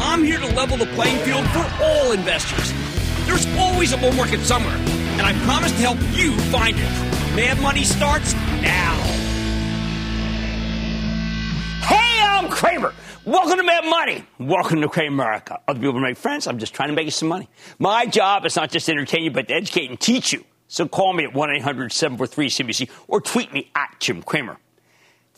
I'm here to level the playing field for all investors. There's always a bull market somewhere, and I promise to help you find it. Mad Money starts now. Hey, I'm Cramer. Welcome to Mad Money. Welcome to Cramerica. Other people make friends. I'm just trying to make you some money. My job is not just to entertain you, but to educate and teach you. So call me at 1 800 743 CNBC or tweet me at Jim Cramer.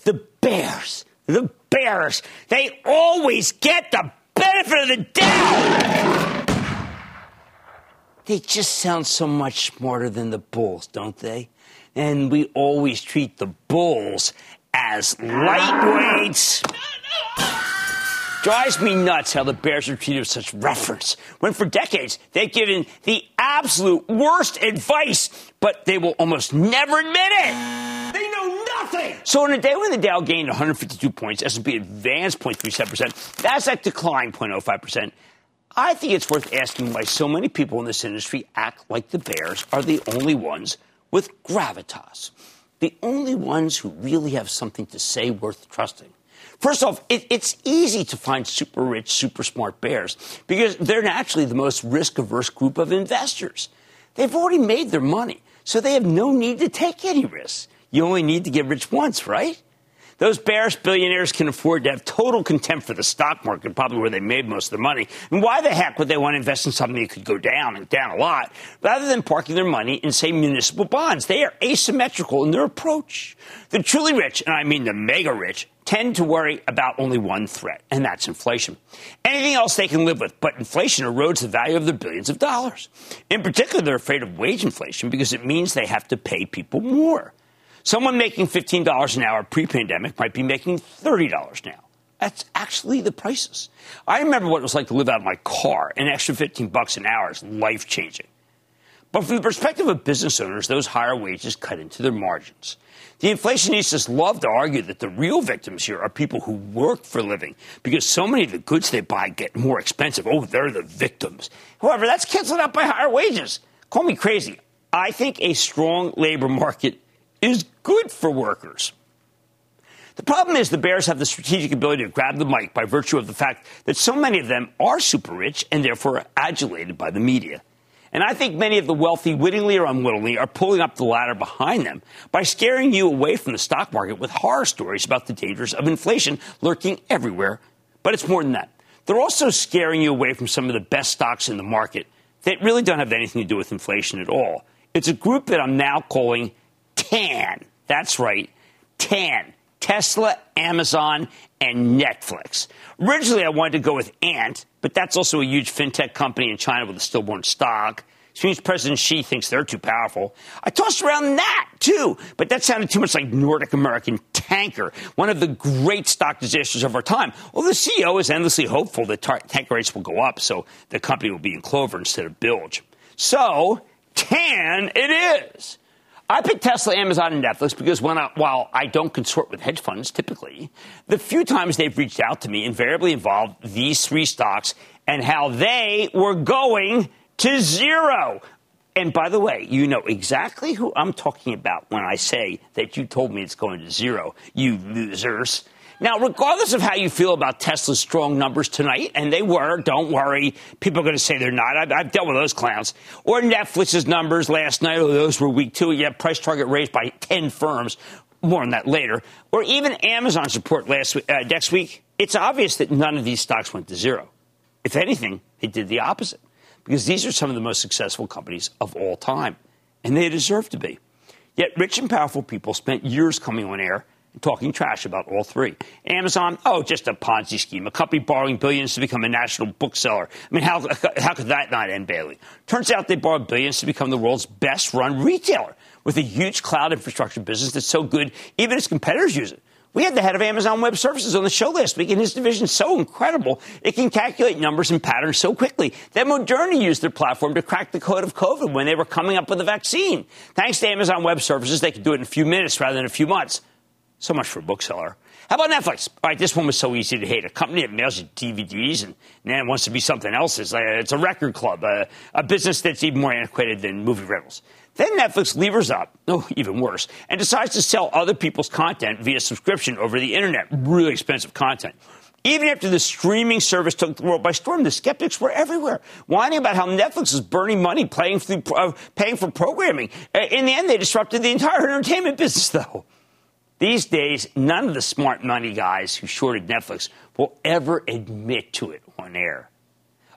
The Bears, the Bears, they always get the benefit of the doubt. They just sound so much smarter than the Bulls, don't they? And we always treat the Bulls as lightweights. Drives me nuts how the Bears are treated with such reference, when for decades they've given the absolute worst advice, but they will almost never admit it. They know nothing. So in a day when the Dow gained 152 points, S&P advanced 0.37%, That's Nasdaq declined 0.05%, I think it's worth asking why so many people in this industry act like the Bears are the only ones with gravitas, the only ones who really have something to say worth trusting. First off, it, it's easy to find super rich, super smart bears because they're naturally the most risk averse group of investors. They've already made their money, so they have no need to take any risks. You only need to get rich once, right? Those bearish billionaires can afford to have total contempt for the stock market, probably where they made most of their money. And why the heck would they want to invest in something that could go down and down a lot, rather than parking their money in, say, municipal bonds? They are asymmetrical in their approach. The truly rich, and I mean the mega rich, tend to worry about only one threat, and that's inflation. Anything else they can live with, but inflation erodes the value of their billions of dollars. In particular, they're afraid of wage inflation because it means they have to pay people more. Someone making $15 an hour pre pandemic might be making $30 now. That's actually the prices. I remember what it was like to live out of my car. An extra 15 bucks an hour is life changing. But from the perspective of business owners, those higher wages cut into their margins. The inflationistas love to argue that the real victims here are people who work for a living because so many of the goods they buy get more expensive. Oh, they're the victims. However, that's canceled out by higher wages. Call me crazy. I think a strong labor market is good for workers. The problem is the Bears have the strategic ability to grab the mic by virtue of the fact that so many of them are super rich and therefore adulated by the media. And I think many of the wealthy, wittingly or unwittingly, are pulling up the ladder behind them by scaring you away from the stock market with horror stories about the dangers of inflation lurking everywhere. But it's more than that. They're also scaring you away from some of the best stocks in the market that really don't have anything to do with inflation at all. It's a group that I'm now calling TAN. That's right, TAN. Tesla, Amazon, and Netflix. Originally, I wanted to go with Ant, but that's also a huge fintech company in China with a stillborn stock. Which President Xi thinks they're too powerful. I tossed around that too, but that sounded too much like Nordic American Tanker, one of the great stock disasters of our time. Well, the CEO is endlessly hopeful that tar- tanker rates will go up, so the company will be in clover instead of bilge. So, TAN it is. I picked Tesla, Amazon, and Netflix because when I, while I don't consort with hedge funds typically, the few times they've reached out to me invariably involved these three stocks and how they were going to zero. And by the way, you know exactly who I'm talking about when I say that you told me it's going to zero, you losers. Now, regardless of how you feel about Tesla's strong numbers tonight, and they were, don't worry, people are going to say they're not. I've, I've dealt with those clowns. Or Netflix's numbers last night, oh, those were weak too. Yet price target raised by 10 firms. More on that later. Or even Amazon's report last week, uh, next week. It's obvious that none of these stocks went to zero. If anything, they did the opposite because these are some of the most successful companies of all time, and they deserve to be. Yet rich and powerful people spent years coming on air talking trash about all three. Amazon, oh, just a Ponzi scheme, a company borrowing billions to become a national bookseller. I mean, how, how could that not end badly? Turns out they borrowed billions to become the world's best run retailer with a huge cloud infrastructure business that's so good, even its competitors use it. We had the head of Amazon Web Services on the show last week, and his division is so incredible, it can calculate numbers and patterns so quickly that Moderna used their platform to crack the code of COVID when they were coming up with a vaccine. Thanks to Amazon Web Services, they could do it in a few minutes rather than a few months. So much for a bookseller. How about Netflix? All right, this one was so easy to hate. A company that mails you DVDs and then wants to be something else. It's, like, it's a record club, a, a business that's even more antiquated than movie rentals. Then Netflix levers up, oh, even worse, and decides to sell other people's content via subscription over the internet. Really expensive content. Even after the streaming service took the world by storm, the skeptics were everywhere, whining about how Netflix is burning money through, uh, paying for programming. In the end, they disrupted the entire entertainment business, though. These days, none of the smart money guys who shorted Netflix will ever admit to it on air,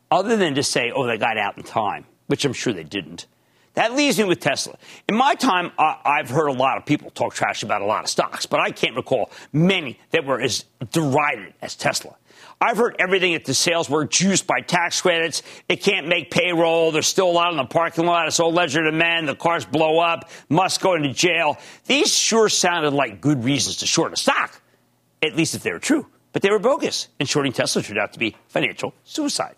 other than to say, oh, they got out in time, which I'm sure they didn't. That leaves me with Tesla. In my time, I've heard a lot of people talk trash about a lot of stocks, but I can't recall many that were as derided as Tesla. I've heard everything that the sales were juiced by tax credits. It can't make payroll. There's still a lot in the parking lot. It's all ledger demand. The cars blow up. Musk go into jail. These sure sounded like good reasons to short a stock, at least if they were true. But they were bogus, and shorting Tesla turned out to be financial suicide.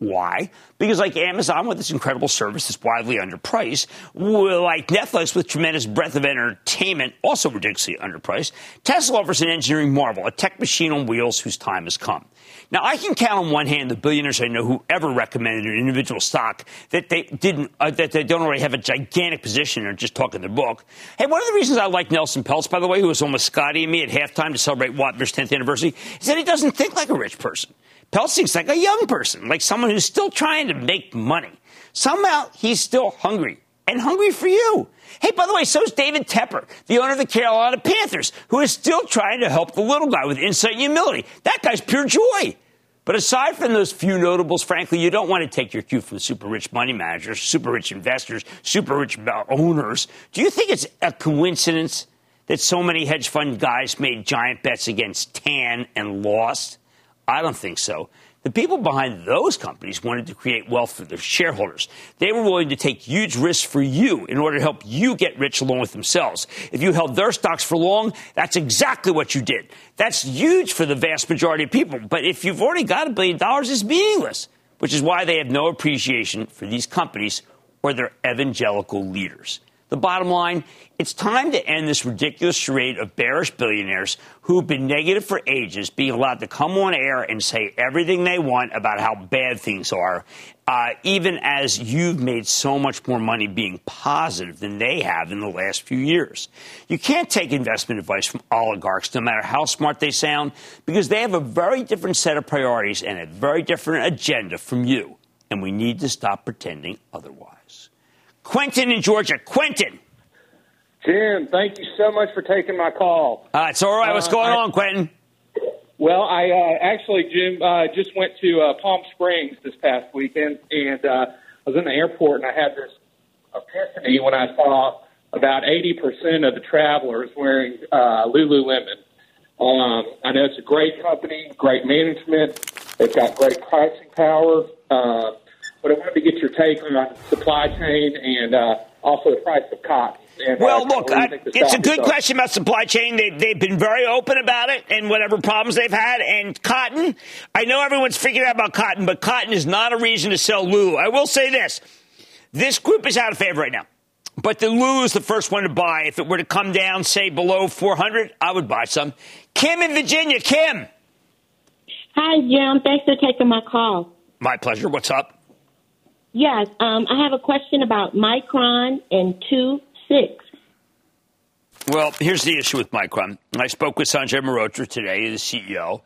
Why? Because like Amazon with its incredible service that's widely underpriced, like Netflix with tremendous breadth of entertainment, also ridiculously underpriced, Tesla offers an engineering marvel, a tech machine on wheels whose time has come. Now, I can count on one hand the billionaires I know who ever recommended an individual stock that they didn't, uh, that they don't already have a gigantic position or just talking their book. Hey, one of the reasons I like Nelson Peltz, by the way, who was almost Scotty and me at halftime to celebrate Wapner's 10th anniversary, is that he doesn't think like a rich person. Peltz thinks like a young person, like someone who's still trying to make money. Somehow he's still hungry and hungry for you. Hey, by the way, so is David Tepper, the owner of the Carolina Panthers, who is still trying to help the little guy with insight and humility. That guy's pure joy. But aside from those few notables, frankly, you don't want to take your cue from super rich money managers, super rich investors, super rich owners. Do you think it's a coincidence that so many hedge fund guys made giant bets against TAN and lost? I don't think so. The people behind those companies wanted to create wealth for their shareholders. They were willing to take huge risks for you in order to help you get rich along with themselves. If you held their stocks for long, that's exactly what you did. That's huge for the vast majority of people. But if you've already got a billion dollars, it's meaningless, which is why they have no appreciation for these companies or their evangelical leaders. The bottom line, it's time to end this ridiculous charade of bearish billionaires who've been negative for ages being allowed to come on air and say everything they want about how bad things are, uh, even as you've made so much more money being positive than they have in the last few years. You can't take investment advice from oligarchs, no matter how smart they sound, because they have a very different set of priorities and a very different agenda from you. And we need to stop pretending otherwise. Quentin in Georgia. Quentin. Jim, thank you so much for taking my call. Uh, it's all right. What's uh, going uh, I, on, Quentin? Well, I uh, actually, Jim, uh, just went to uh, Palm Springs this past weekend, and uh, I was in the airport, and I had this epiphany when I saw about 80% of the travelers wearing uh, Lululemon. Um, I know it's a great company, great management. They've got great pricing power. Uh, but I wanted to get your take on supply chain and uh, also the price of cotton. And, uh, well, uh, look, I, it's a good question about supply chain. They, they've been very open about it and whatever problems they've had. And cotton, I know everyone's figuring out about cotton, but cotton is not a reason to sell Lulu. I will say this this group is out of favor right now. But the Lulu is the first one to buy. If it were to come down, say, below 400, I would buy some. Kim in Virginia. Kim. Hi, Jim. Thanks for taking my call. My pleasure. What's up? Yes, um, I have a question about Micron and two six. Well, here's the issue with Micron. I spoke with Sanjay Mehrotra today, the CEO,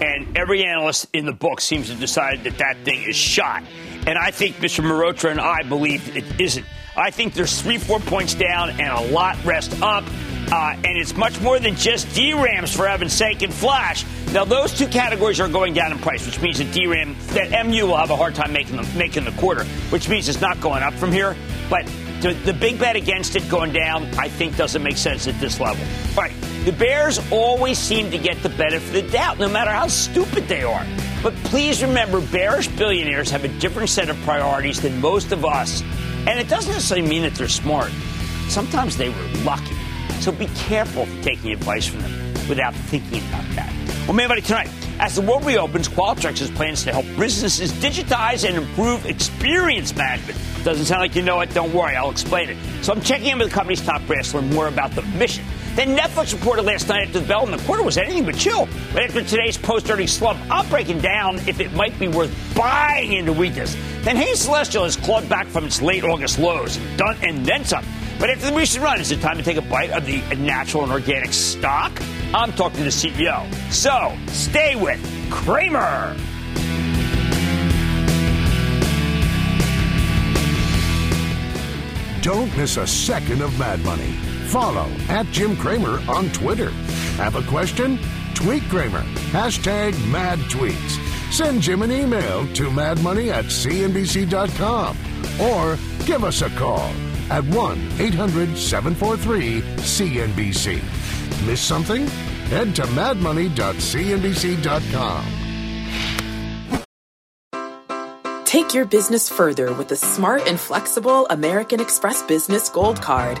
and every analyst in the book seems to decide that that thing is shot. And I think Mr. Mehrotra and I believe it isn't. I think there's three, four points down and a lot rest up. Uh, and it's much more than just DRAMs for heaven's sake and flash. Now those two categories are going down in price, which means that DRAM, that MU will have a hard time making the, making the quarter, which means it's not going up from here. But the, the big bet against it going down, I think, doesn't make sense at this level. All right, the Bears always seem to get the benefit of the doubt, no matter how stupid they are. But please remember, bearish billionaires have a different set of priorities than most of us. And it doesn't necessarily mean that they're smart. Sometimes they were lucky. So be careful taking advice from them without thinking about that. Well, Money tonight. As the world reopens, Qualtrics has plans to help businesses digitize and improve experience management. Doesn't sound like you know it. Don't worry, I'll explain it. So I'm checking in with the company's top brass to learn more about the mission. Then Netflix reported last night after the bell, and the quarter was anything but chill. But after today's post-earnings slump, I'm breaking down if it might be worth buying into weakness. Then Hain Celestial has clawed back from its late August lows and done and then some. But after the recent run, is it time to take a bite of the natural and organic stock? I'm talking to the CEO. So stay with Cramer. Don't miss a second of Mad Money. Follow at Jim Cramer on Twitter. Have a question? Tweet Cramer. Hashtag mad tweets. Send Jim an email to madmoney at cnbc.com or give us a call at 1 800 743 CNBC. Miss something? Head to madmoney.cnbc.com. Take your business further with the smart and flexible American Express Business Gold Card.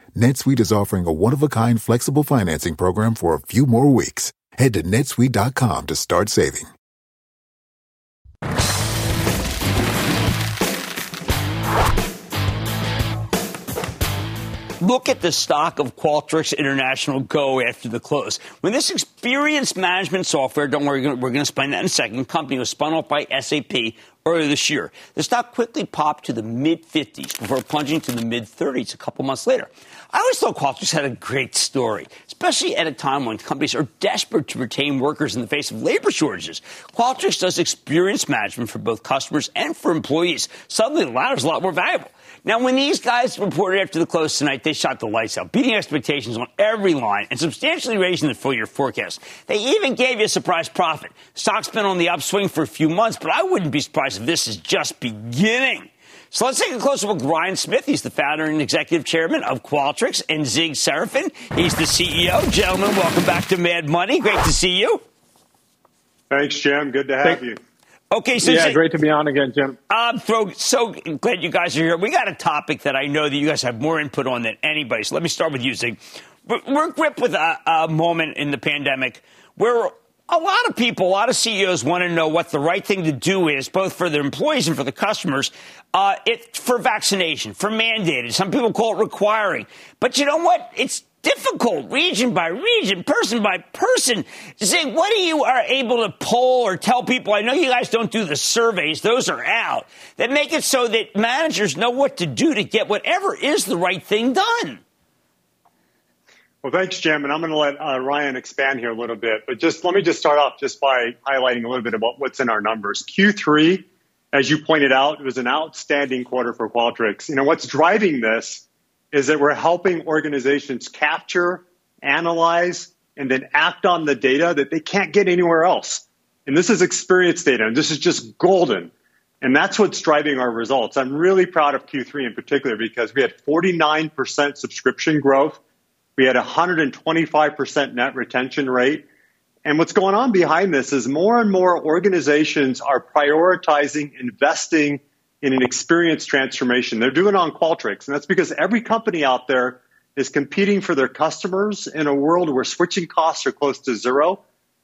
NetSuite is offering a one-of-a-kind flexible financing program for a few more weeks. Head to netsuite.com to start saving. Look at the stock of Qualtrics International go after the close. When this experience management software, don't worry, we're going to explain that in a second, company was spun off by SAP earlier this year. The stock quickly popped to the mid 50s before plunging to the mid 30s a couple months later. I always thought Qualtrics had a great story, especially at a time when companies are desperate to retain workers in the face of labor shortages. Qualtrics does experience management for both customers and for employees. Suddenly, the latter is a lot more valuable. Now, when these guys reported after the close tonight, they shot the lights out, beating expectations on every line and substantially raising the full year forecast. They even gave you a surprise profit. Stock's been on the upswing for a few months, but I wouldn't be surprised if this is just beginning. So let's take a closer look at Ryan Smith. He's the founder and executive chairman of Qualtrics and Zig Serafin. He's the CEO. Gentlemen, welcome back to Mad Money. Great to see you. Thanks, Jim. Good to have Thank- you. Okay, so yeah, great to be on again, Jim. I'm so glad you guys are here. We got a topic that I know that you guys have more input on than anybody. So let me start with you, Zig. We're gripped with a, a moment in the pandemic where a lot of people, a lot of CEOs want to know what the right thing to do is, both for their employees and for the customers. Uh, it for vaccination, for mandated. Some people call it requiring, but you know what? It's difficult region by region, person by person to say what do you are able to poll or tell people. I know you guys don't do the surveys; those are out. That make it so that managers know what to do to get whatever is the right thing done. Well, thanks, Jim, and I'm going to let uh, Ryan expand here a little bit. But just let me just start off just by highlighting a little bit about what's in our numbers. Q3, as you pointed out, was an outstanding quarter for Qualtrics. You know what's driving this is that we're helping organizations capture, analyze, and then act on the data that they can't get anywhere else. And this is experience data, and this is just golden. And that's what's driving our results. I'm really proud of Q3 in particular because we had 49% subscription growth. We had 125% net retention rate. And what's going on behind this is more and more organizations are prioritizing investing in an experience transformation. They're doing it on Qualtrics. And that's because every company out there is competing for their customers in a world where switching costs are close to zero,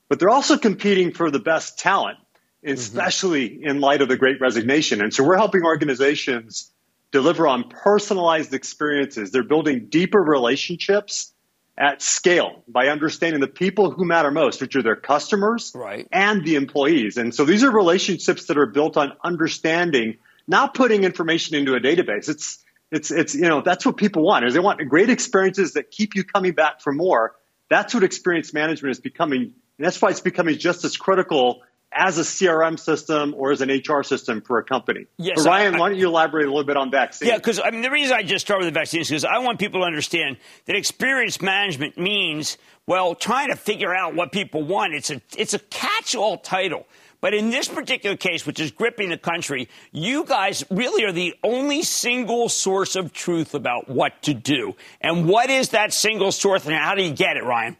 but they're also competing for the best talent, mm-hmm. especially mm-hmm. in light of the great resignation. And so we're helping organizations deliver on personalized experiences. They're building deeper relationships at scale by understanding the people who matter most, which are their customers right. and the employees. And so these are relationships that are built on understanding not putting information into a database. It's it's it's you know that's what people want is they want great experiences that keep you coming back for more. That's what experience management is becoming, and that's why it's becoming just as critical as a CRM system or as an HR system for a company. Yes, but Ryan, I, why don't you elaborate a little bit on vaccines? Yeah, because I mean the reason I just start with the vaccines is because I want people to understand that experience management means well trying to figure out what people want. It's a it's a catch-all title. But in this particular case, which is gripping the country, you guys really are the only single source of truth about what to do. And what is that single source and how do you get it, Ryan?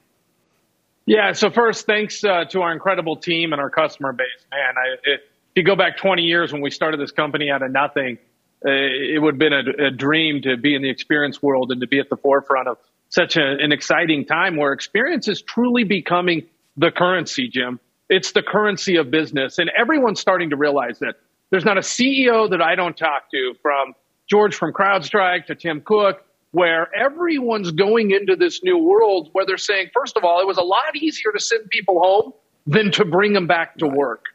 Yeah, so first, thanks uh, to our incredible team and our customer base. Man, I, it, if you go back 20 years when we started this company out of nothing, uh, it would have been a, a, dream to be in the experience world and to be at the forefront of such a, an exciting time where experience is truly becoming the currency, Jim. It's the currency of business. And everyone's starting to realize that. There's not a CEO that I don't talk to from George from CrowdStrike to Tim Cook, where everyone's going into this new world where they're saying, first of all, it was a lot easier to send people home than to bring them back to work.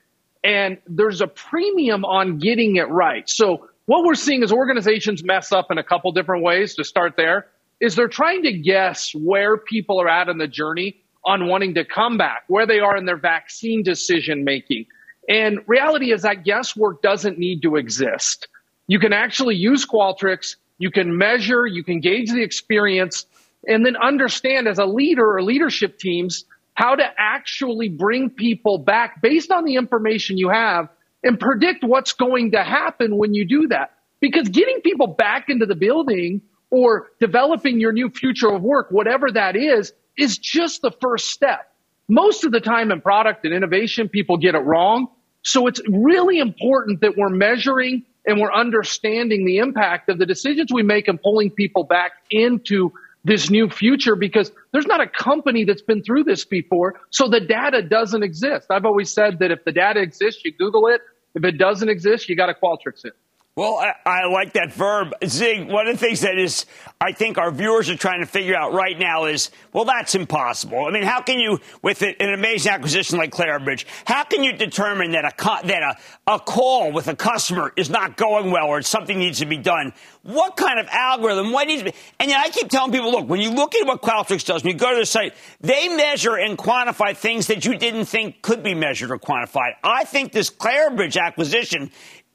And there's a premium on getting it right. So what we're seeing is organizations mess up in a couple different ways to start there is they're trying to guess where people are at in the journey on wanting to come back, where they are in their vaccine decision making. And reality is that guesswork doesn't need to exist. You can actually use Qualtrics. You can measure, you can gauge the experience, and then understand as a leader or leadership teams how to actually bring people back based on the information you have and predict what's going to happen when you do that. Because getting people back into the building or developing your new future of work, whatever that is, is just the first step. Most of the time in product and innovation, people get it wrong. So it's really important that we're measuring and we're understanding the impact of the decisions we make and pulling people back into this new future because there's not a company that's been through this before. So the data doesn't exist. I've always said that if the data exists, you Google it. If it doesn't exist, you got to Qualtrics it. Well, I, I, like that verb. Zig, one of the things that is, I think our viewers are trying to figure out right now is, well, that's impossible. I mean, how can you, with an amazing acquisition like Clarabridge, how can you determine that a, that a, a call with a customer is not going well or something needs to be done? What kind of algorithm? What needs to be? And yet I keep telling people, look, when you look at what Qualtrics does, when you go to the site, they measure and quantify things that you didn't think could be measured or quantified. I think this Clarabridge acquisition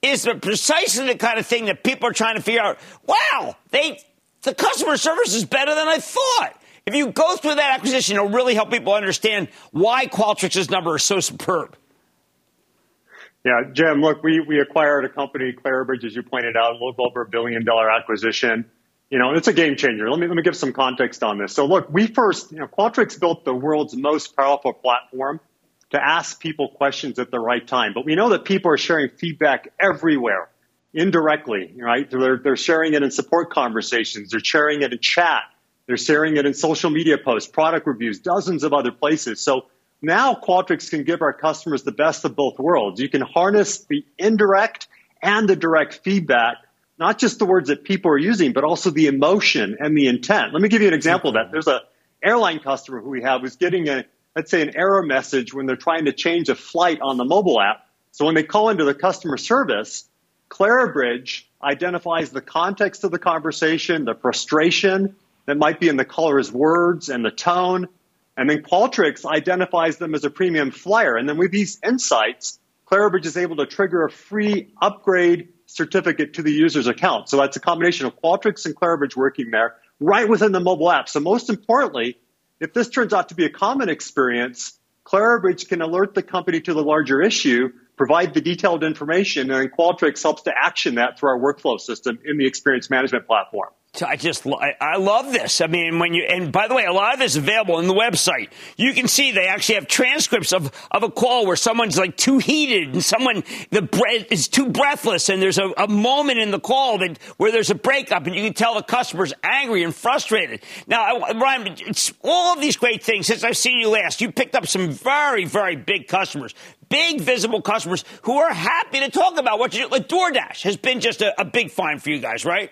is precisely the kind of thing that people are trying to figure out. Wow, they the customer service is better than I thought. If you go through that acquisition, it'll really help people understand why Qualtrics' number is so superb. Yeah, Jim, look, we, we acquired a company, Clarabridge, as you pointed out, a little over a billion dollar acquisition. You know, it's a game changer. Let me, let me give some context on this. So look, we first, you know, Qualtrics built the world's most powerful platform to ask people questions at the right time. But we know that people are sharing feedback everywhere, indirectly, right? They're, they're sharing it in support conversations. They're sharing it in chat. They're sharing it in social media posts, product reviews, dozens of other places. So now Qualtrics can give our customers the best of both worlds. You can harness the indirect and the direct feedback not just the words that people are using, but also the emotion and the intent. Let me give you an example of that. Mm-hmm. There's a airline customer who we have who's getting a, let's say, an error message when they're trying to change a flight on the mobile app. So when they call into the customer service, Clarabridge identifies the context of the conversation, the frustration that might be in the caller's words and the tone. And then Qualtrics identifies them as a premium flyer. And then with these insights, Clarabridge is able to trigger a free upgrade certificate to the user's account. So that's a combination of Qualtrics and Clarabridge working there right within the mobile app. So most importantly, if this turns out to be a common experience, Clarabridge can alert the company to the larger issue, provide the detailed information, and Qualtrics helps to action that through our workflow system in the experience management platform. I just I, I, love this. I mean, when you and by the way, a lot of this is available on the website. You can see they actually have transcripts of of a call where someone's like too heated and someone the breath is too breathless, and there's a, a moment in the call that where there's a breakup, and you can tell the customer's angry and frustrated. Now, Ryan, it's all of these great things since I've seen you last. You picked up some very very big customers, big visible customers who are happy to talk about what you do. Like DoorDash has been just a, a big find for you guys, right?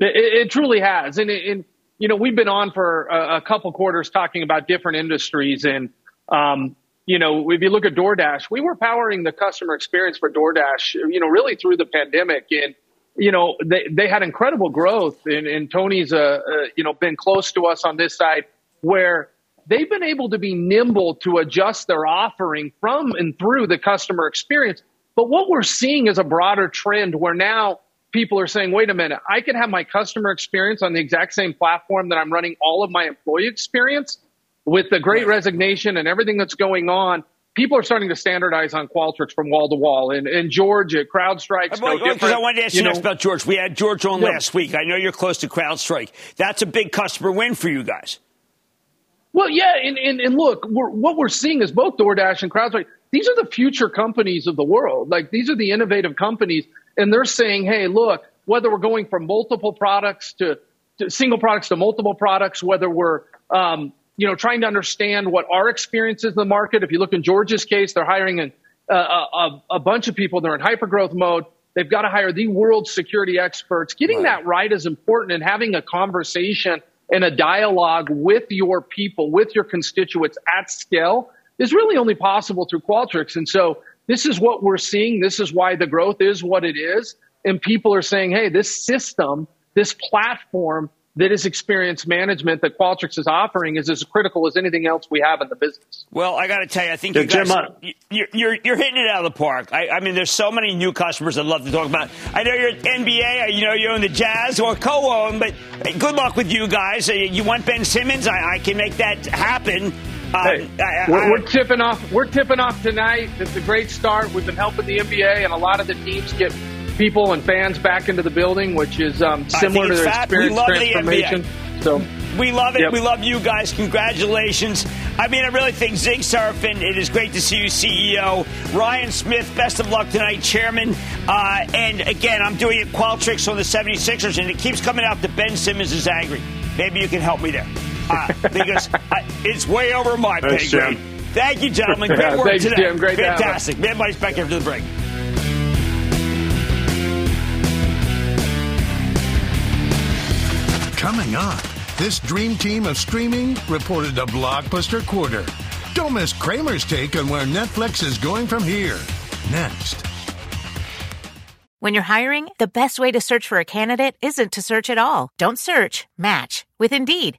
It, it truly has, and, and you know we've been on for a, a, couple quarters talking about different industries, and um, you know if you look at DoorDash, we were powering the customer experience for DoorDash, you know, really through the pandemic, and you know they they had incredible growth, and, and Tony's uh, uh you know been close to us on this side where they've been able to be nimble to adjust their offering from and through the customer experience. But what we're seeing is a broader trend where now people are saying, wait a minute, I can have my customer experience on the exact same platform that I'm running all of my employee experience with the great right. resignation and everything that's going on. People are starting to standardize on Qualtrics from wall to wall. And, and George at CrowdStrike's no Because I wanted to ask you, you next about George. We had George on yeah. last week. I know you're close to CrowdStrike. That's a big customer win for you guys. Well, yeah, and, and, and look, we're, what we're seeing is both DoorDash and CrowdStrike. These are the future companies of the world. Like these are the innovative companies and they're saying, hey, look, whether we're going from multiple products to, to single products to multiple products, whether we're um, you know trying to understand what our experience is in the market. If you look in George's case, they're hiring an, uh, a, a bunch of people. They're in hypergrowth mode. They've got to hire the world's security experts. Getting right. that right is important, and having a conversation and a dialogue with your people, with your constituents at scale is really only possible through Qualtrics. And so this is what we're seeing. This is why the growth is what it is. And people are saying, hey, this system, this platform that is experience management that Qualtrics is offering is as critical as anything else we have in the business. Well, I got to tell you, I think you guys, uh, you're, you're, you're, hitting it out of the park. I, I, mean, there's so many new customers I'd love to talk about. I know you're at NBA, you know you're in the Jazz or co-own, but good luck with you guys. Uh, you want Ben Simmons? I, I can make that happen. Um, hey, I, we're, we're, tipping off. We're tipping off tonight. It's a great start. We've been helping the NBA and a lot of the teams get people and fans back into the building, which is um, similar to their fact, experience transformation. So we love it. Yep. We love you guys. Congratulations. I mean, I really think Zig Serafin, it is great to see you, CEO. Ryan Smith, best of luck tonight, Chairman. Uh, and again, I'm doing it Qualtrics on the 76ers, and it keeps coming out that Ben Simmons is angry. Maybe you can help me there uh, because I, it's way over my pay grade. Thank you, gentlemen. Great work Thanks, today. Jim. Great Fantastic. Man, Mike's back after the break. Coming up, this dream team of streaming reported a blockbuster quarter. Don't miss Cramer's take on where Netflix is going from here. Next. When you're hiring, the best way to search for a candidate isn't to search at all. Don't search, match with Indeed.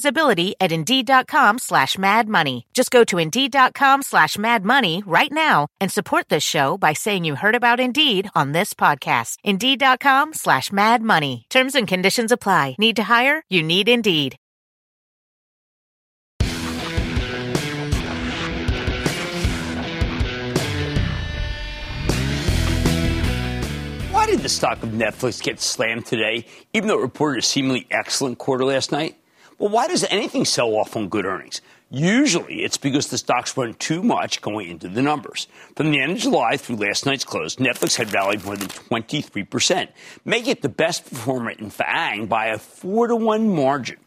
visibility at Indeed.com slash Mad Money. Just go to Indeed.com slash Mad Money right now and support this show by saying you heard about Indeed on this podcast. Indeed.com slash Mad Money. Terms and conditions apply. Need to hire? You need Indeed. Why did the stock of Netflix get slammed today, even though it reported a seemingly excellent quarter last night? Well, why does anything sell off on good earnings? Usually it's because the stocks run too much going into the numbers. From the end of July through last night's close, Netflix had rallied more than 23%, making it the best performer in FAANG by a 4 to 1 margin.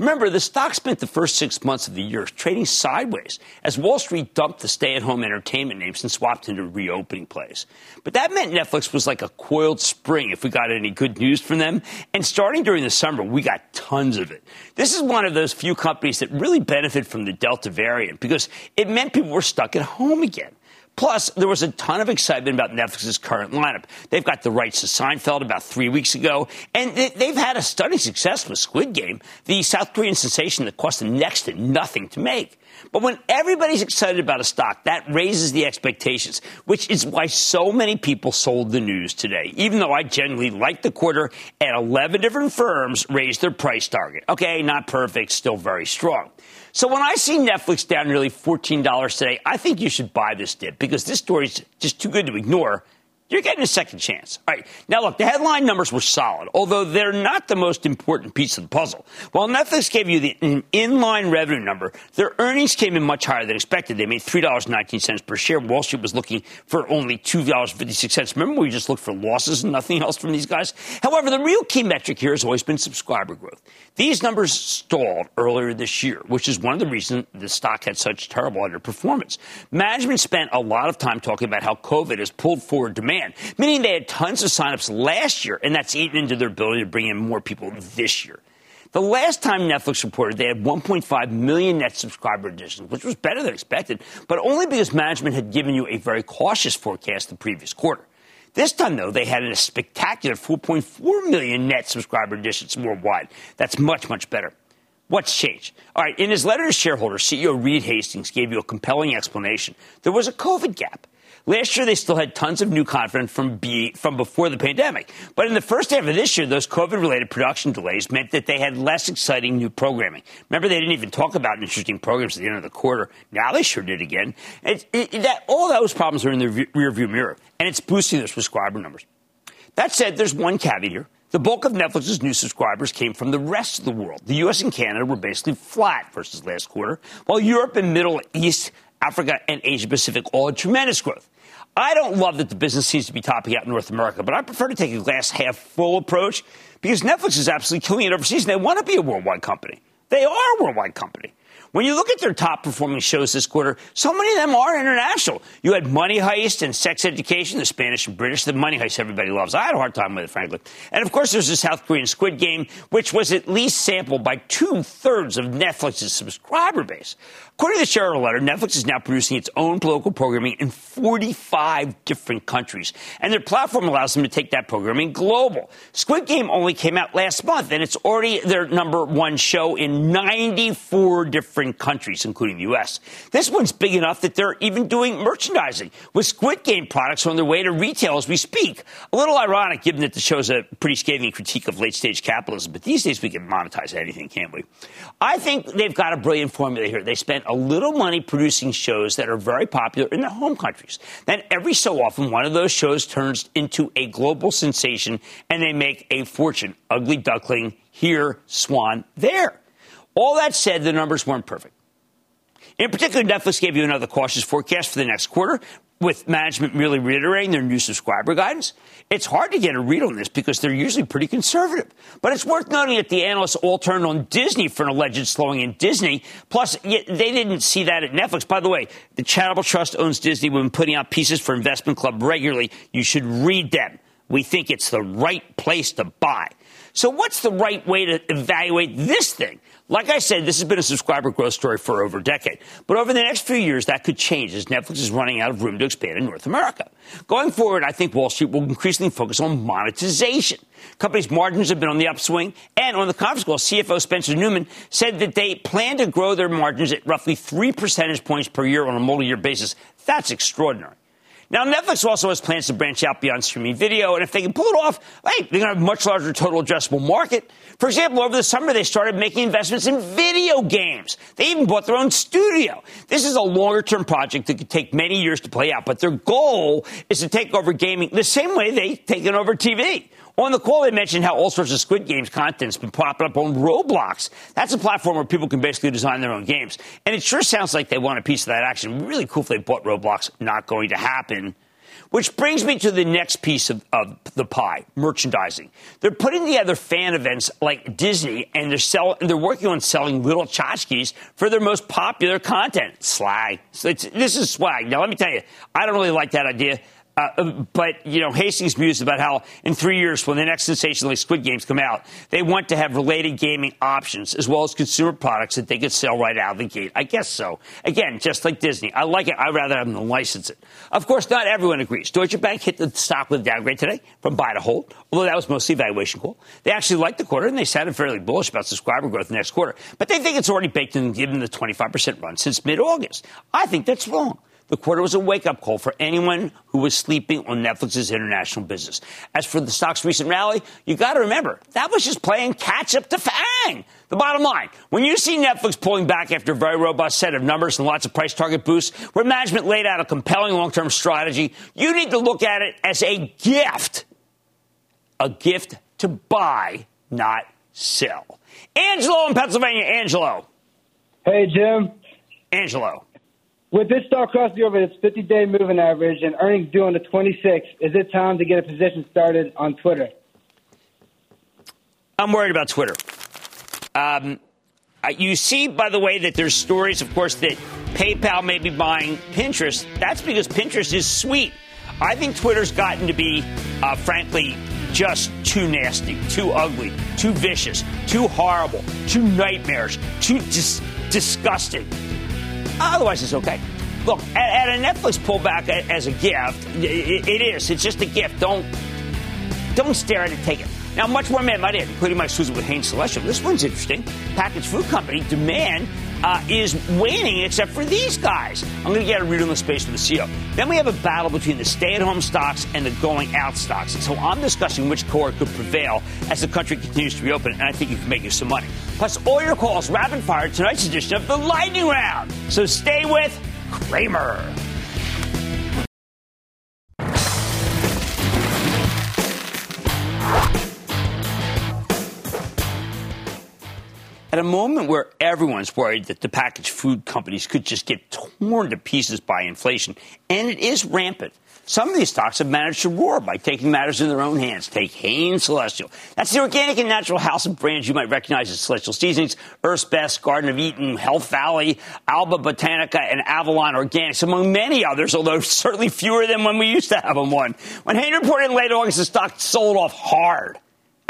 Remember, the stock spent the first six months of the year trading sideways as Wall Street dumped the stay at home entertainment names and swapped into reopening plays. But that meant Netflix was like a coiled spring if we got any good news from them. And starting during the summer, we got tons of it. This is one of those few companies that really benefit from the Delta variant because it meant people were stuck at home again. Plus, there was a ton of excitement about Netflix's current lineup. They've got the rights to Seinfeld about three weeks ago, and they've had a stunning success with Squid Game, the South Korean sensation that cost them next to nothing to make. But when everybody's excited about a stock, that raises the expectations, which is why so many people sold the news today. Even though I generally like the quarter, and 11 different firms raised their price target. Okay, not perfect, still very strong. So when I see Netflix down nearly $14 today, I think you should buy this dip because this story is just too good to ignore you're getting a second chance. All right. Now, look, the headline numbers were solid, although they're not the most important piece of the puzzle. While Netflix gave you the inline revenue number, their earnings came in much higher than expected. They made $3.19 per share. Wall Street was looking for only $2.56. Remember, we just looked for losses and nothing else from these guys? However, the real key metric here has always been subscriber growth. These numbers stalled earlier this year, which is one of the reasons the stock had such terrible underperformance. Management spent a lot of time talking about how COVID has pulled forward demand meaning they had tons of signups last year, and that's eaten into their ability to bring in more people this year. The last time Netflix reported, they had 1.5 million net subscriber additions, which was better than expected, but only because management had given you a very cautious forecast the previous quarter. This time, though, they had a spectacular 4.4 million net subscriber additions worldwide. That's much, much better. What's changed? All right, in his letter to shareholders, CEO Reed Hastings gave you a compelling explanation. There was a COVID gap. Last year, they still had tons of new content from, B, from before the pandemic. But in the first half of this year, those COVID related production delays meant that they had less exciting new programming. Remember, they didn't even talk about interesting programs at the end of the quarter. Now they sure did again. It, it, that, all those problems are in the rearview mirror, and it's boosting their subscriber numbers. That said, there's one caveat here. The bulk of Netflix's new subscribers came from the rest of the world. The US and Canada were basically flat versus last quarter, while Europe and Middle East Africa, and Asia Pacific all had tremendous growth. I don't love that the business seems to be topping out in North America, but I prefer to take a glass half full approach because Netflix is absolutely killing it overseas and they want to be a worldwide company. They are a worldwide company. When you look at their top performing shows this quarter, so many of them are international. You had Money Heist and Sex Education, the Spanish and British. The Money Heist everybody loves. I had a hard time with it, frankly. And of course, there's the South Korean Squid Game, which was at least sampled by two thirds of Netflix's subscriber base. According to the shareholder letter, Netflix is now producing its own local programming in 45 different countries, and their platform allows them to take that programming global. Squid Game only came out last month, and it's already their number one show in 94 different countries, including the U.S. This one's big enough that they're even doing merchandising, with Squid Game products on their way to retail as we speak. A little ironic, given that the show's a pretty scathing critique of late stage capitalism, but these days we can monetize anything, can't we? I think they've got a brilliant formula here. They spent a little money producing shows that are very popular in their home countries. Then every so often, one of those shows turns into a global sensation and they make a fortune. Ugly Duckling here, Swan there. All that said, the numbers weren't perfect. In particular, Netflix gave you another cautious forecast for the next quarter, with management merely reiterating their new subscriber guidance. It's hard to get a read on this because they're usually pretty conservative. But it's worth noting that the analysts all turned on Disney for an alleged slowing in Disney. Plus, they didn't see that at Netflix. By the way, the Charitable Trust owns Disney. We've been putting out pieces for Investment Club regularly. You should read them. We think it's the right place to buy. So, what's the right way to evaluate this thing? Like I said, this has been a subscriber growth story for over a decade. But over the next few years, that could change as Netflix is running out of room to expand in North America. Going forward, I think Wall Street will increasingly focus on monetization. Companies' margins have been on the upswing, and on the conference call, CFO Spencer Neumann said that they plan to grow their margins at roughly three percentage points per year on a multi-year basis. That's extraordinary. Now, Netflix also has plans to branch out beyond streaming video, and if they can pull it off, hey, they're going to have a much larger total addressable market. For example, over the summer, they started making investments in video games. They even bought their own studio. This is a longer term project that could take many years to play out, but their goal is to take over gaming the same way they've taken over TV. On the call, they mentioned how all sorts of Squid Games content's been popping up on Roblox. That's a platform where people can basically design their own games. And it sure sounds like they want a piece of that action. Really cool if they bought Roblox. Not going to happen. Which brings me to the next piece of, of, the pie, merchandising. They're putting together fan events like Disney, and they're sell, they're working on selling little tchotchkes for their most popular content. Slag. So this is swag. Now, let me tell you, I don't really like that idea. Uh, but, you know, Hastings mused about how in three years, when the next sensational Squid Games come out, they want to have related gaming options as well as consumer products that they could sell right out of the gate. I guess so. Again, just like Disney. I like it. I'd rather have them license it. Of course, not everyone agrees. Deutsche Bank hit the stock with a downgrade today from buy to hold, although that was mostly valuation call. They actually liked the quarter and they sounded fairly bullish about subscriber growth next quarter, but they think it's already baked in given the 25% run since mid August. I think that's wrong. The quarter was a wake up call for anyone who was sleeping on Netflix's international business. As for the stock's recent rally, you got to remember that was just playing catch up to Fang. The bottom line, when you see Netflix pulling back after a very robust set of numbers and lots of price target boosts, where management laid out a compelling long term strategy, you need to look at it as a gift. A gift to buy, not sell. Angelo in Pennsylvania. Angelo. Hey, Jim. Angelo. With this stock crossing over its 50 day moving average and earnings due on the 26th, is it time to get a position started on Twitter? I'm worried about Twitter. Um, you see, by the way, that there's stories, of course, that PayPal may be buying Pinterest. That's because Pinterest is sweet. I think Twitter's gotten to be, uh, frankly, just too nasty, too ugly, too vicious, too horrible, too nightmarish, too dis- disgusting. Otherwise, it's okay. Look, at, at a Netflix pullback as a gift, it, it is. It's just a gift. Don't don't stare at it. Take it. Now, much more man might add, including my Susan with Hain Celestial. This one's interesting. Packaged food company demand uh, is waning, except for these guys. I'm going to get a read on the space with the CEO. Then we have a battle between the stay-at-home stocks and the going-out stocks. And so I'm discussing which core could prevail as the country continues to reopen, and I think you can make you some money. Plus, all your calls rapid fire tonight's edition of the Lightning Round. So stay with Cramer. At a moment where everyone's worried that the packaged food companies could just get torn to pieces by inflation, and it is rampant, some of these stocks have managed to roar by taking matters in their own hands. Take Hain Celestial. That's the organic and natural house of brands you might recognize as Celestial Seasonings, Earth's Best, Garden of Eden, Health Valley, Alba Botanica, and Avalon Organics, among many others, although certainly fewer than when we used to have them one. When Hain reported in late August, the stock sold off hard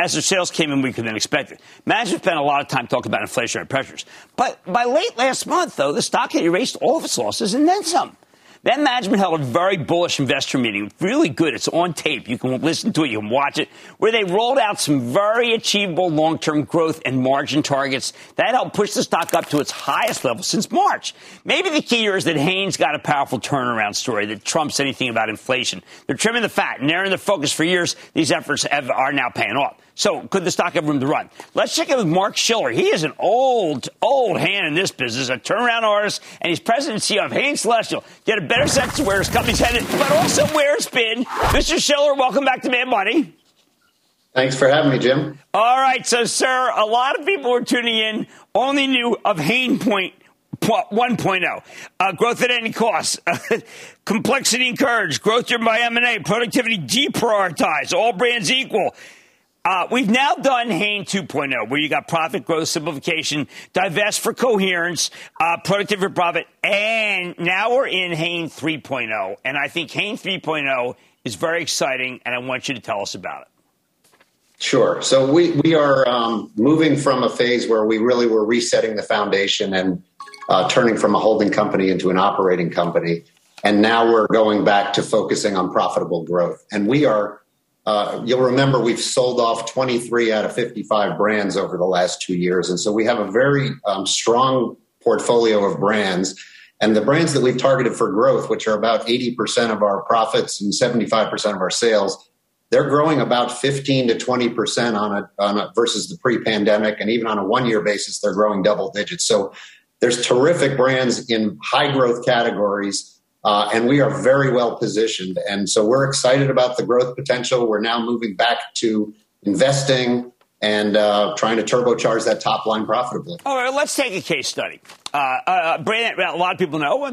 as their sales came in weaker than expected. Management spent a lot of time talking about inflationary pressures. But by late last month, though, the stock had erased all of its losses and then some. Then management held a very bullish investor meeting, really good. It's on tape. You can listen to it, you can watch it, where they rolled out some very achievable long term growth and margin targets. That helped push the stock up to its highest level since March. Maybe the key here is that Hain's got a powerful turnaround story that trumps anything about inflation. They're trimming the fat, narrowing the focus for years. These efforts have, are now paying off. So could the stock have room to run? Let's check in with Mark Schiller. He is an old, old hand in this business, a turnaround artist, and he's president and CEO of Hain Celestial. Get a better sense of where his company's headed, but also where it's been. Mr. Schiller, welcome back to Mad Money. Thanks for having me, Jim. All right, so sir, a lot of people were tuning in only knew of Hain Point 1.0. Uh, growth at any cost. complexity encouraged. Growth driven by M&A. Productivity deprioritized. All brands equal. Uh, we've now done Hain 2.0, where you got profit growth simplification, divest for coherence, uh, productivity for profit, and now we're in Hain 3.0. And I think Hain 3.0 is very exciting, and I want you to tell us about it. Sure. So we, we are um, moving from a phase where we really were resetting the foundation and uh, turning from a holding company into an operating company. And now we're going back to focusing on profitable growth. And we are uh, you'll remember we've sold off 23 out of 55 brands over the last two years. And so we have a very um, strong portfolio of brands. And the brands that we've targeted for growth, which are about 80% of our profits and 75% of our sales, they're growing about 15 to 20% on a, on a versus the pre-pandemic. And even on a one year basis, they're growing double digits. So there's terrific brands in high growth categories. Uh, and we are very well positioned. And so we're excited about the growth potential. We're now moving back to investing and uh, trying to turbocharge that top line profitably. All right, let's take a case study. Uh, uh, brand, a lot of people know,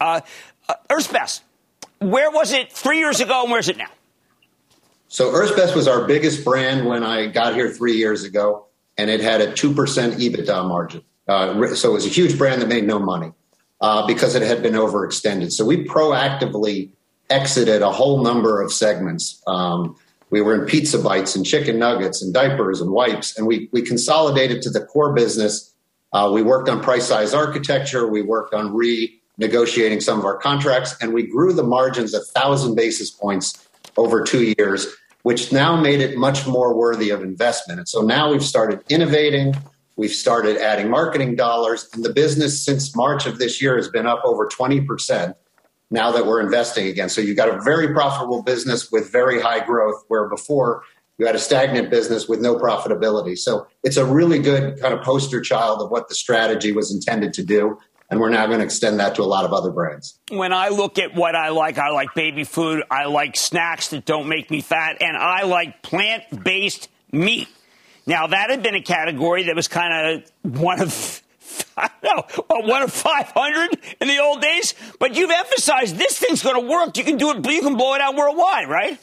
uh, uh, Earth's Best. Where was it three years ago, and where's it now? So Earth's Best was our biggest brand when I got here three years ago, and it had a two percent EBITDA margin. Uh, so it was a huge brand that made no money uh, because it had been overextended. So we proactively exited a whole number of segments. Um, we were in pizza bites and chicken nuggets and diapers and wipes, and we we consolidated to the core business. Uh, we worked on price size architecture. We worked on renegotiating some of our contracts, and we grew the margins a thousand basis points over two years, which now made it much more worthy of investment. And so now we've started innovating. We've started adding marketing dollars, and the business since March of this year has been up over 20% now that we're investing again. So you've got a very profitable business with very high growth, where before you had a stagnant business with no profitability. So it's a really good kind of poster child of what the strategy was intended to do. And we're now going to extend that to a lot of other brands. When I look at what I like, I like baby food, I like snacks that don't make me fat, and I like plant based meat. Now, that had been a category that was kind of one of I don't know, one of 500 in the old days. But you've emphasized this thing's going to work. You can do it, you can blow it out worldwide, right?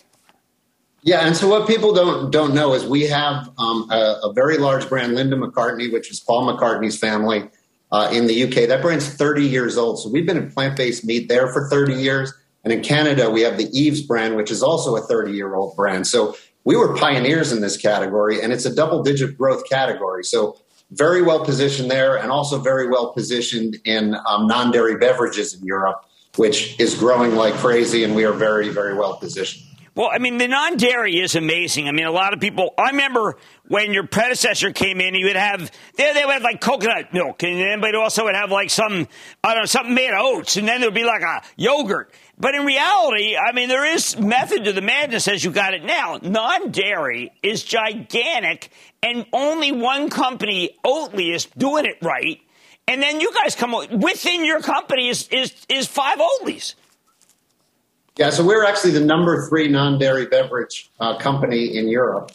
Yeah, and so what people don't don't know is we have um, a, a, very large brand, Linda McCartney, which is Paul McCartney's family uh, in the UK. That brand's 30 years old, so we've been in plant based meat there for 30 years. And in Canada, we have the Eve's brand, which is also a 30 year old brand. So we were pioneers in this category, and it's a double digit growth category. So very well positioned there and also very well positioned in um, non dairy beverages in Europe, which is growing like crazy, and we are very, very well positioned. Well, I mean, the non dairy is amazing. I mean, a lot of people, I remember when your predecessor came in, he would have, they, they would have like coconut milk, and then, but also would have like some, I don't know, something made of oats, and then there would be like a yogurt. But in reality, I mean, there is method to the madness as you got it now. Non dairy is gigantic, and only one company, Oatly, is doing it right. And then you guys come within your company is is is five Oatlys. Yeah, so we're actually the number three non-dairy beverage uh, company in Europe,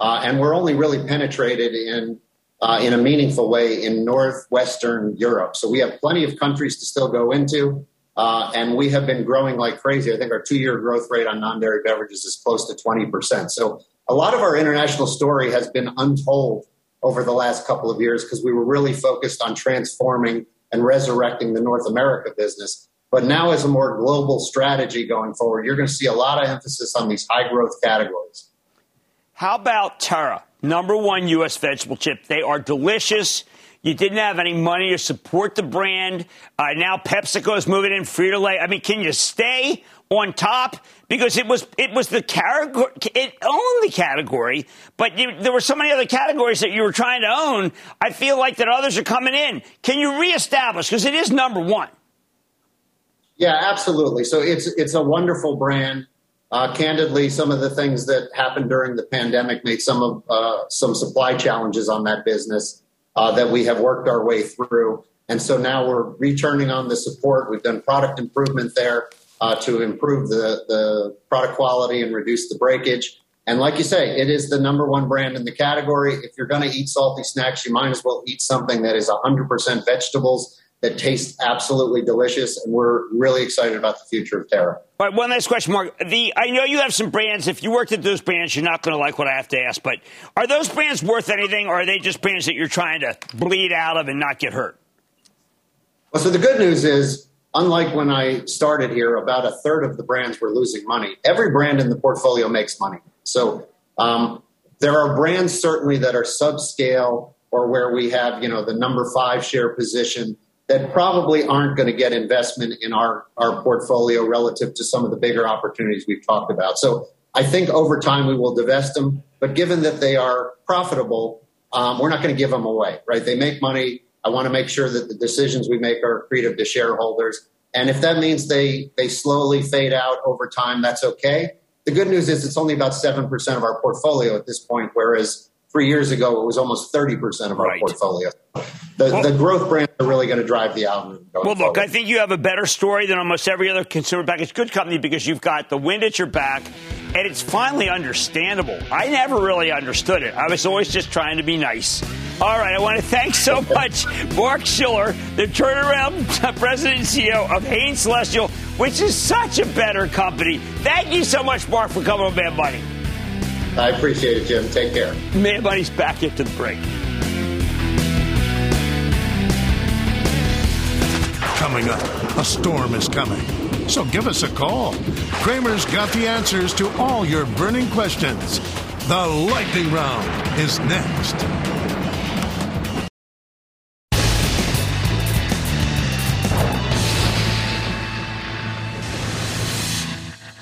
uh, and we're only really penetrated in uh, in a meaningful way in northwestern Europe. So we have plenty of countries to still go into, uh, and we have been growing like crazy. I think our two-year growth rate on non-dairy beverages is close to twenty percent. So a lot of our international story has been untold over the last couple of years because we were really focused on transforming and resurrecting the North America business. But now, as a more global strategy going forward, you're going to see a lot of emphasis on these high growth categories. How about Terra, number one U.S. vegetable chip? They are delicious. You didn't have any money to support the brand. Uh, now PepsiCo is moving in Frito Lay. I mean, can you stay on top? Because it was it was the category it owned the category, but you, there were so many other categories that you were trying to own. I feel like that others are coming in. Can you reestablish? Because it is number one. Yeah, absolutely. So it's it's a wonderful brand. Uh, candidly, some of the things that happened during the pandemic made some of uh, some supply challenges on that business uh, that we have worked our way through. And so now we're returning on the support. We've done product improvement there uh, to improve the, the product quality and reduce the breakage. And like you say, it is the number one brand in the category. If you're going to eat salty snacks, you might as well eat something that is 100% vegetables that tastes absolutely delicious. And we're really excited about the future of Terra. All right, one last question, Mark. The I know you have some brands. If you worked at those brands, you're not going to like what I have to ask. But are those brands worth anything, or are they just brands that you're trying to bleed out of and not get hurt? Well, so the good news is, unlike when I started here, about a third of the brands were losing money. Every brand in the portfolio makes money. So um, there are brands certainly that are subscale or where we have, you know, the number five share position that probably aren't going to get investment in our, our portfolio relative to some of the bigger opportunities we've talked about. So I think over time we will divest them, but given that they are profitable, um, we're not going to give them away, right? They make money. I want to make sure that the decisions we make are accretive to shareholders. And if that means they, they slowly fade out over time, that's okay. The good news is it's only about 7% of our portfolio at this point, whereas three years ago it was almost 30% of our right. portfolio. The, well, the growth brands are really going to drive the algorithm. well, look, forward. I think you have a better story than almost every other consumer packaged good company because you've got the wind at your back and it's finally understandable. I never really understood it. I was always just trying to be nice. All right, I want to thank so much Mark Schiller, the turnaround president and CEO of Hain Celestial, which is such a better company. Thank you so much, Mark, for coming on Mad Money. I appreciate it, Jim. Take care. Mad Money's back into the break. Coming up, a storm is coming. So give us a call. Cramer's got the answers to all your burning questions. The lightning round is next.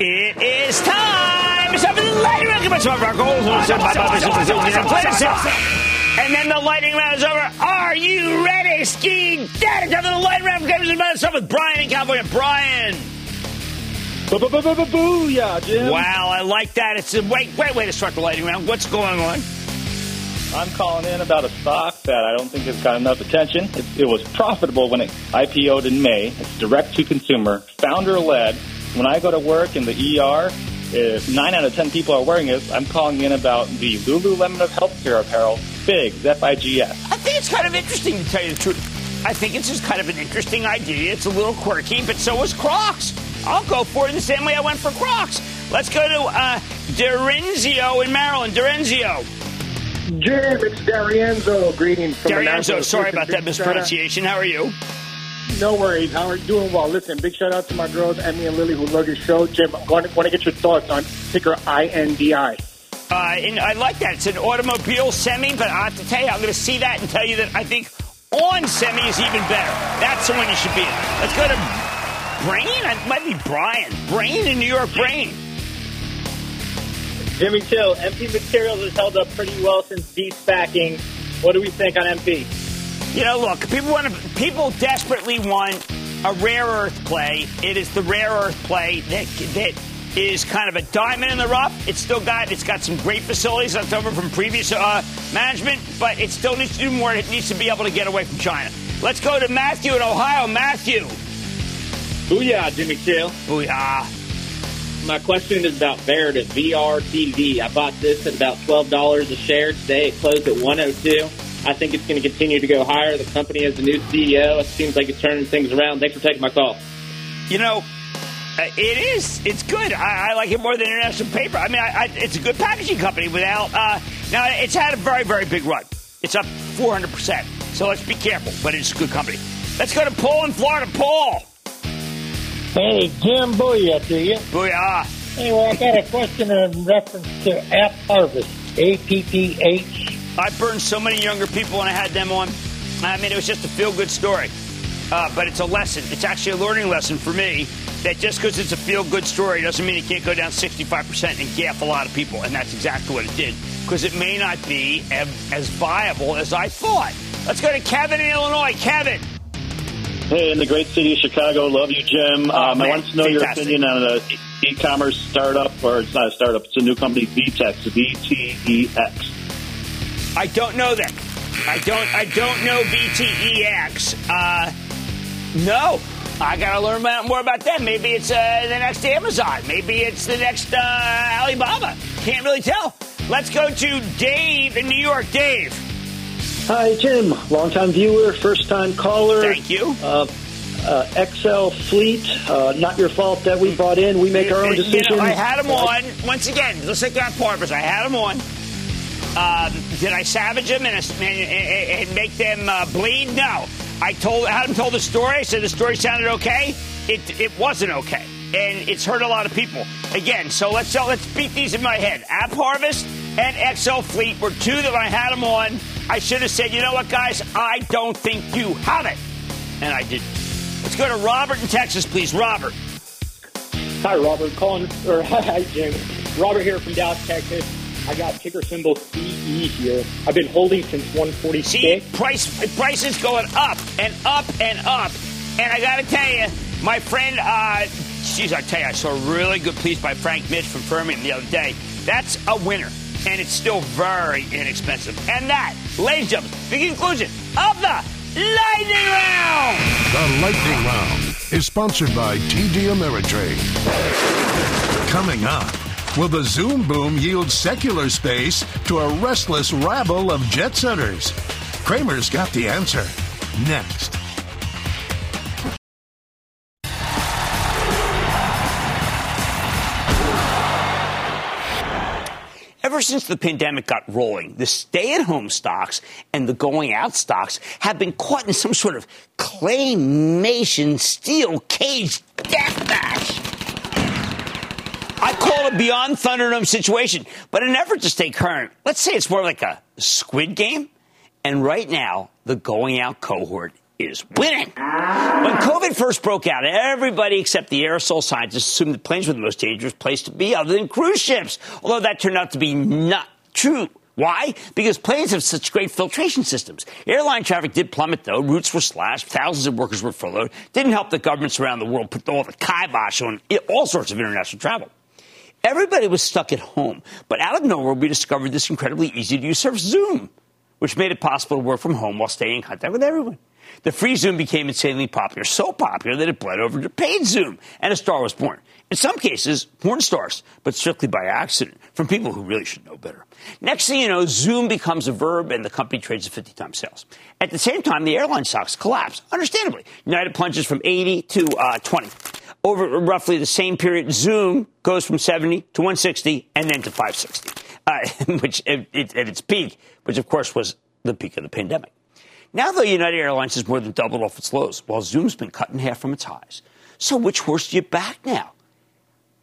It is time. Lightning round. Give us some of our goals. And then the lightning round is over. Are you ready, ski dad? Time for the lightning round. Give us some with Brian in California. Brian. Booyah, Jim. Wow, I like that. It's a great, great way to start the lightning round. What's going on? I'm calling in about a stock that I don't think has got enough attention. It, it was profitable when it IPO'd in May. It's direct to consumer, founder led. When I go to work in the ER, if nine out of ten people are wearing it, I'm calling in about the Lululemon of healthcare apparel, FIGS, F-I-G-S. I think it's kind of interesting to tell you the truth. I think it's just kind of an interesting idea. It's a little quirky, but so is Crocs. I'll go for it the same way I went for Crocs. Let's go to uh, Derenzio in Maryland. Derenzio. Jim, it's Darienzo. Greetings from Darienzo, sorry about that mispronunciation. How are you? No worries. How are you doing? Well, listen, big shout out to my girls, Emmy and Lily, who love your show. Jim, I want to, want to get your thoughts on ticker INDI. Uh, and I like that. It's an automobile semi, but I have to tell you, I'm going to see that and tell you that I think ON Semi is even better. That's the one you should be in. Let's go to Brain. It might be Brian. Brain in New York. Brain. Jimmy Chill. MP Materials has held up pretty well since de-spacking. What do we think on MP? You know, look, people want to, people desperately want a rare earth play. It is the rare earth play that that is kind of a diamond in the rough. It's still got it's got some great facilities left over from previous uh, management, but it still needs to do more. It needs to be able to get away from China. Let's go to Matthew in Ohio. Matthew. Booyah, Jimmy Chill. Booyah. My question is about Veritiv at VRTV. I bought this at about $12 a share. Today it closed at 102 I think it's going to continue to go higher. The company has a new CEO. It seems like it's turning things around. Thanks for taking my call. You know, uh, it is. It's good. I, I, like it more than International Paper. I mean, I, I, it's a good packaging company without. Uh, now, it's had a very, very big run. It's up 400%. So let's be careful, but it's a good company. Let's go to Paul in Florida. Paul. Hey, Jim, booyah to you. Booyah. Anyway, I got a question in reference to App Harvest, A-P-P-H I burned so many younger people when I had them on. I mean, it was just a feel good story. Uh, but it's a lesson. It's actually a learning lesson for me that just because it's a feel good story doesn't mean it can't go down 65% and gaff a lot of people. And that's exactly what it did because it may not be as viable as I thought. Let's go to Kevin in Illinois. Kevin. Hey, in the great city of Chicago. Love you, Jim. Oh, um, I wanted to know Fantastic. your opinion on an e-commerce startup, or it's not a startup, it's a new company, VTEX, V-T-E-X. I don't know that. I don't. I don't know VTEX. Uh, no, I got to learn more about them. Maybe it's uh, the next Amazon. Maybe it's the next uh, Alibaba. Can't really tell. Let's go to Dave in New York. Dave. Hi, Jim. Longtime viewer, first time caller. Thank you. Uh, uh, XL Fleet, uh, not your fault that we bought in. We make our own decisions. You know, I had them on. Once again, let's like that Parvers, I had them on. Um, did I savage them and, and, and make them uh, bleed? No. I told had the story. I said the story sounded okay. It it wasn't okay, and it's hurt a lot of people. Again, so let's uh, let's beat these in my head. AppHarvest and XL Fleet were two that I had them on. I should have said, you know what, guys, I don't think you have it, and I didn't. Let's go to Robert in Texas, please. Robert. Hi, Robert. Calling or hi, Jim. Robert here from Dallas, Texas. I got ticker symbol CE here. I've been holding since 146. See, price prices going up and up and up. And I got to tell you, my friend, uh, geez, I tell you, I saw a really good piece by Frank Mitsch from Fermium the other day. That's a winner. And it's still very inexpensive. And that, ladies and gentlemen, the conclusion of the Lightning Round. The Lightning Round is sponsored by TD Ameritrade. Coming up, will the Zoom boom yield secular space to a restless rabble of jet setters? Cramer's got the answer. Next. Ever since the pandemic got rolling, the stay at home stocks and the going out stocks have been caught in some sort of claymation steel cage death match. I call it beyond Thunderdome situation, but in an effort to stay current, let's say it's more like a squid game. And right now, the going out cohort is winning. When COVID first broke out, everybody except the aerosol scientists assumed that planes were the most dangerous place to be other than cruise ships. Although that turned out to be not true. Why? Because planes have such great filtration systems. Airline traffic did plummet, though. Routes were slashed. Thousands of workers were furloughed. Didn't help that governments around the world put all the kibosh on all sorts of international travel. Everybody was stuck at home. But out of nowhere, we discovered this incredibly easy to use service, Zoom, which made it possible to work from home while staying in contact with everyone. The free Zoom became insanely popular, so popular that it bled over to paid Zoom, and a star was born. In some cases, porn stars, but strictly by accident, from people who really should know better. Next thing you know, Zoom becomes a verb and the company trades at 50 times sales. At the same time, the airline stocks collapse, understandably. United plunges from 80 to uh, 20. Over roughly the same period, Zoom goes from 70 to 160 and then to 560, uh, which at its peak, which of course was the peak of the pandemic. Now, though, United Airlines has more than doubled off its lows, while Zoom's been cut in half from its highs. So, which horse do you back now?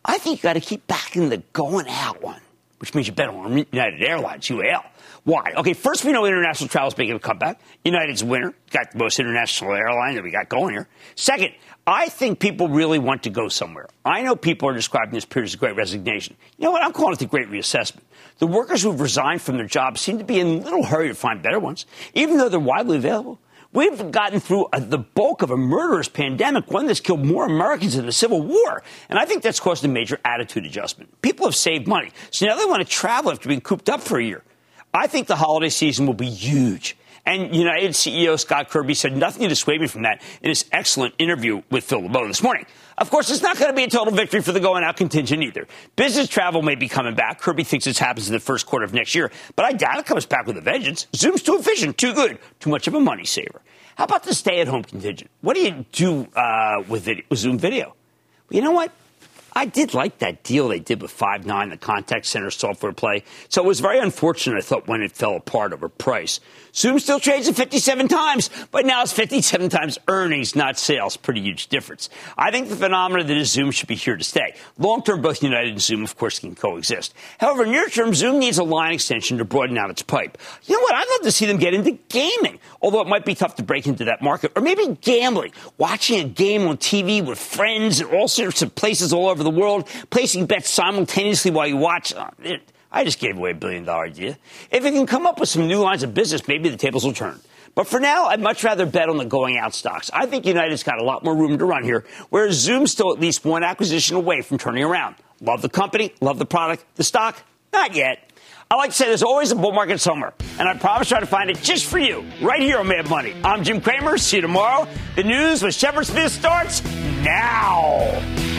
I think you got to keep backing the going out one, which means you bet on United Airlines, UAL. Why? Okay, first we know international travel is making a comeback. United's winner, got the most international airline that we got going here. Second, I think people really want to go somewhere. I know people are describing this period as a great resignation. You know what? I'm calling it the great reassessment. The workers who've resigned from their jobs seem to be in little hurry to find better ones, even though they're widely available. We've gotten through a, the bulk of a murderous pandemic, one that's killed more Americans than the Civil War. And I think that's caused a major attitude adjustment. People have saved money, so now they want to travel after being cooped up for a year. I think the holiday season will be huge. And United CEO Scott Kirby said nothing to dissuade me from that in his excellent interview with Phil LeBeau this morning. Of course, it's not going to be a total victory for the going out contingent either. Business travel may be coming back. Kirby thinks this happens in the first quarter of next year, but I doubt it comes back with a vengeance. Zoom's too efficient, too good, too much of a money saver. How about the stay at home contingent? What do you do uh, with, video, Zoom video? Well, you know what? I did like that deal they did with Five9, the contact center software play. So it was very unfortunate, I thought, when it fell apart over price. Zoom still trades at 57 times, but now it's 57 times earnings, not sales. Pretty huge difference. I think the phenomenon that is Zoom should be here to stay. Long term, both United and Zoom, of course, can coexist. However, near term, Zoom needs a line extension to broaden out its pipe. You know what? I'd love to see them get into gaming, although it might be tough to break into that market. Or maybe gambling, watching a game on TV with friends in all sorts of places all over the world, placing bets simultaneously while you watch. Uh, it, I just gave away a billion dollar idea. If it can come up with some new lines of business, maybe the tables will turn. But for now, I'd much rather bet on the going out stocks. I think United's got a lot more room to run here, whereas Zoom's still at least one acquisition away from turning around. Love the company, love the product, the stock, not yet. I like to say there's always a bull market somewhere, and I promise try to find it just for you, right here on Mad Money. I'm Jim Cramer. See you tomorrow. The news with Shepard Smith starts now.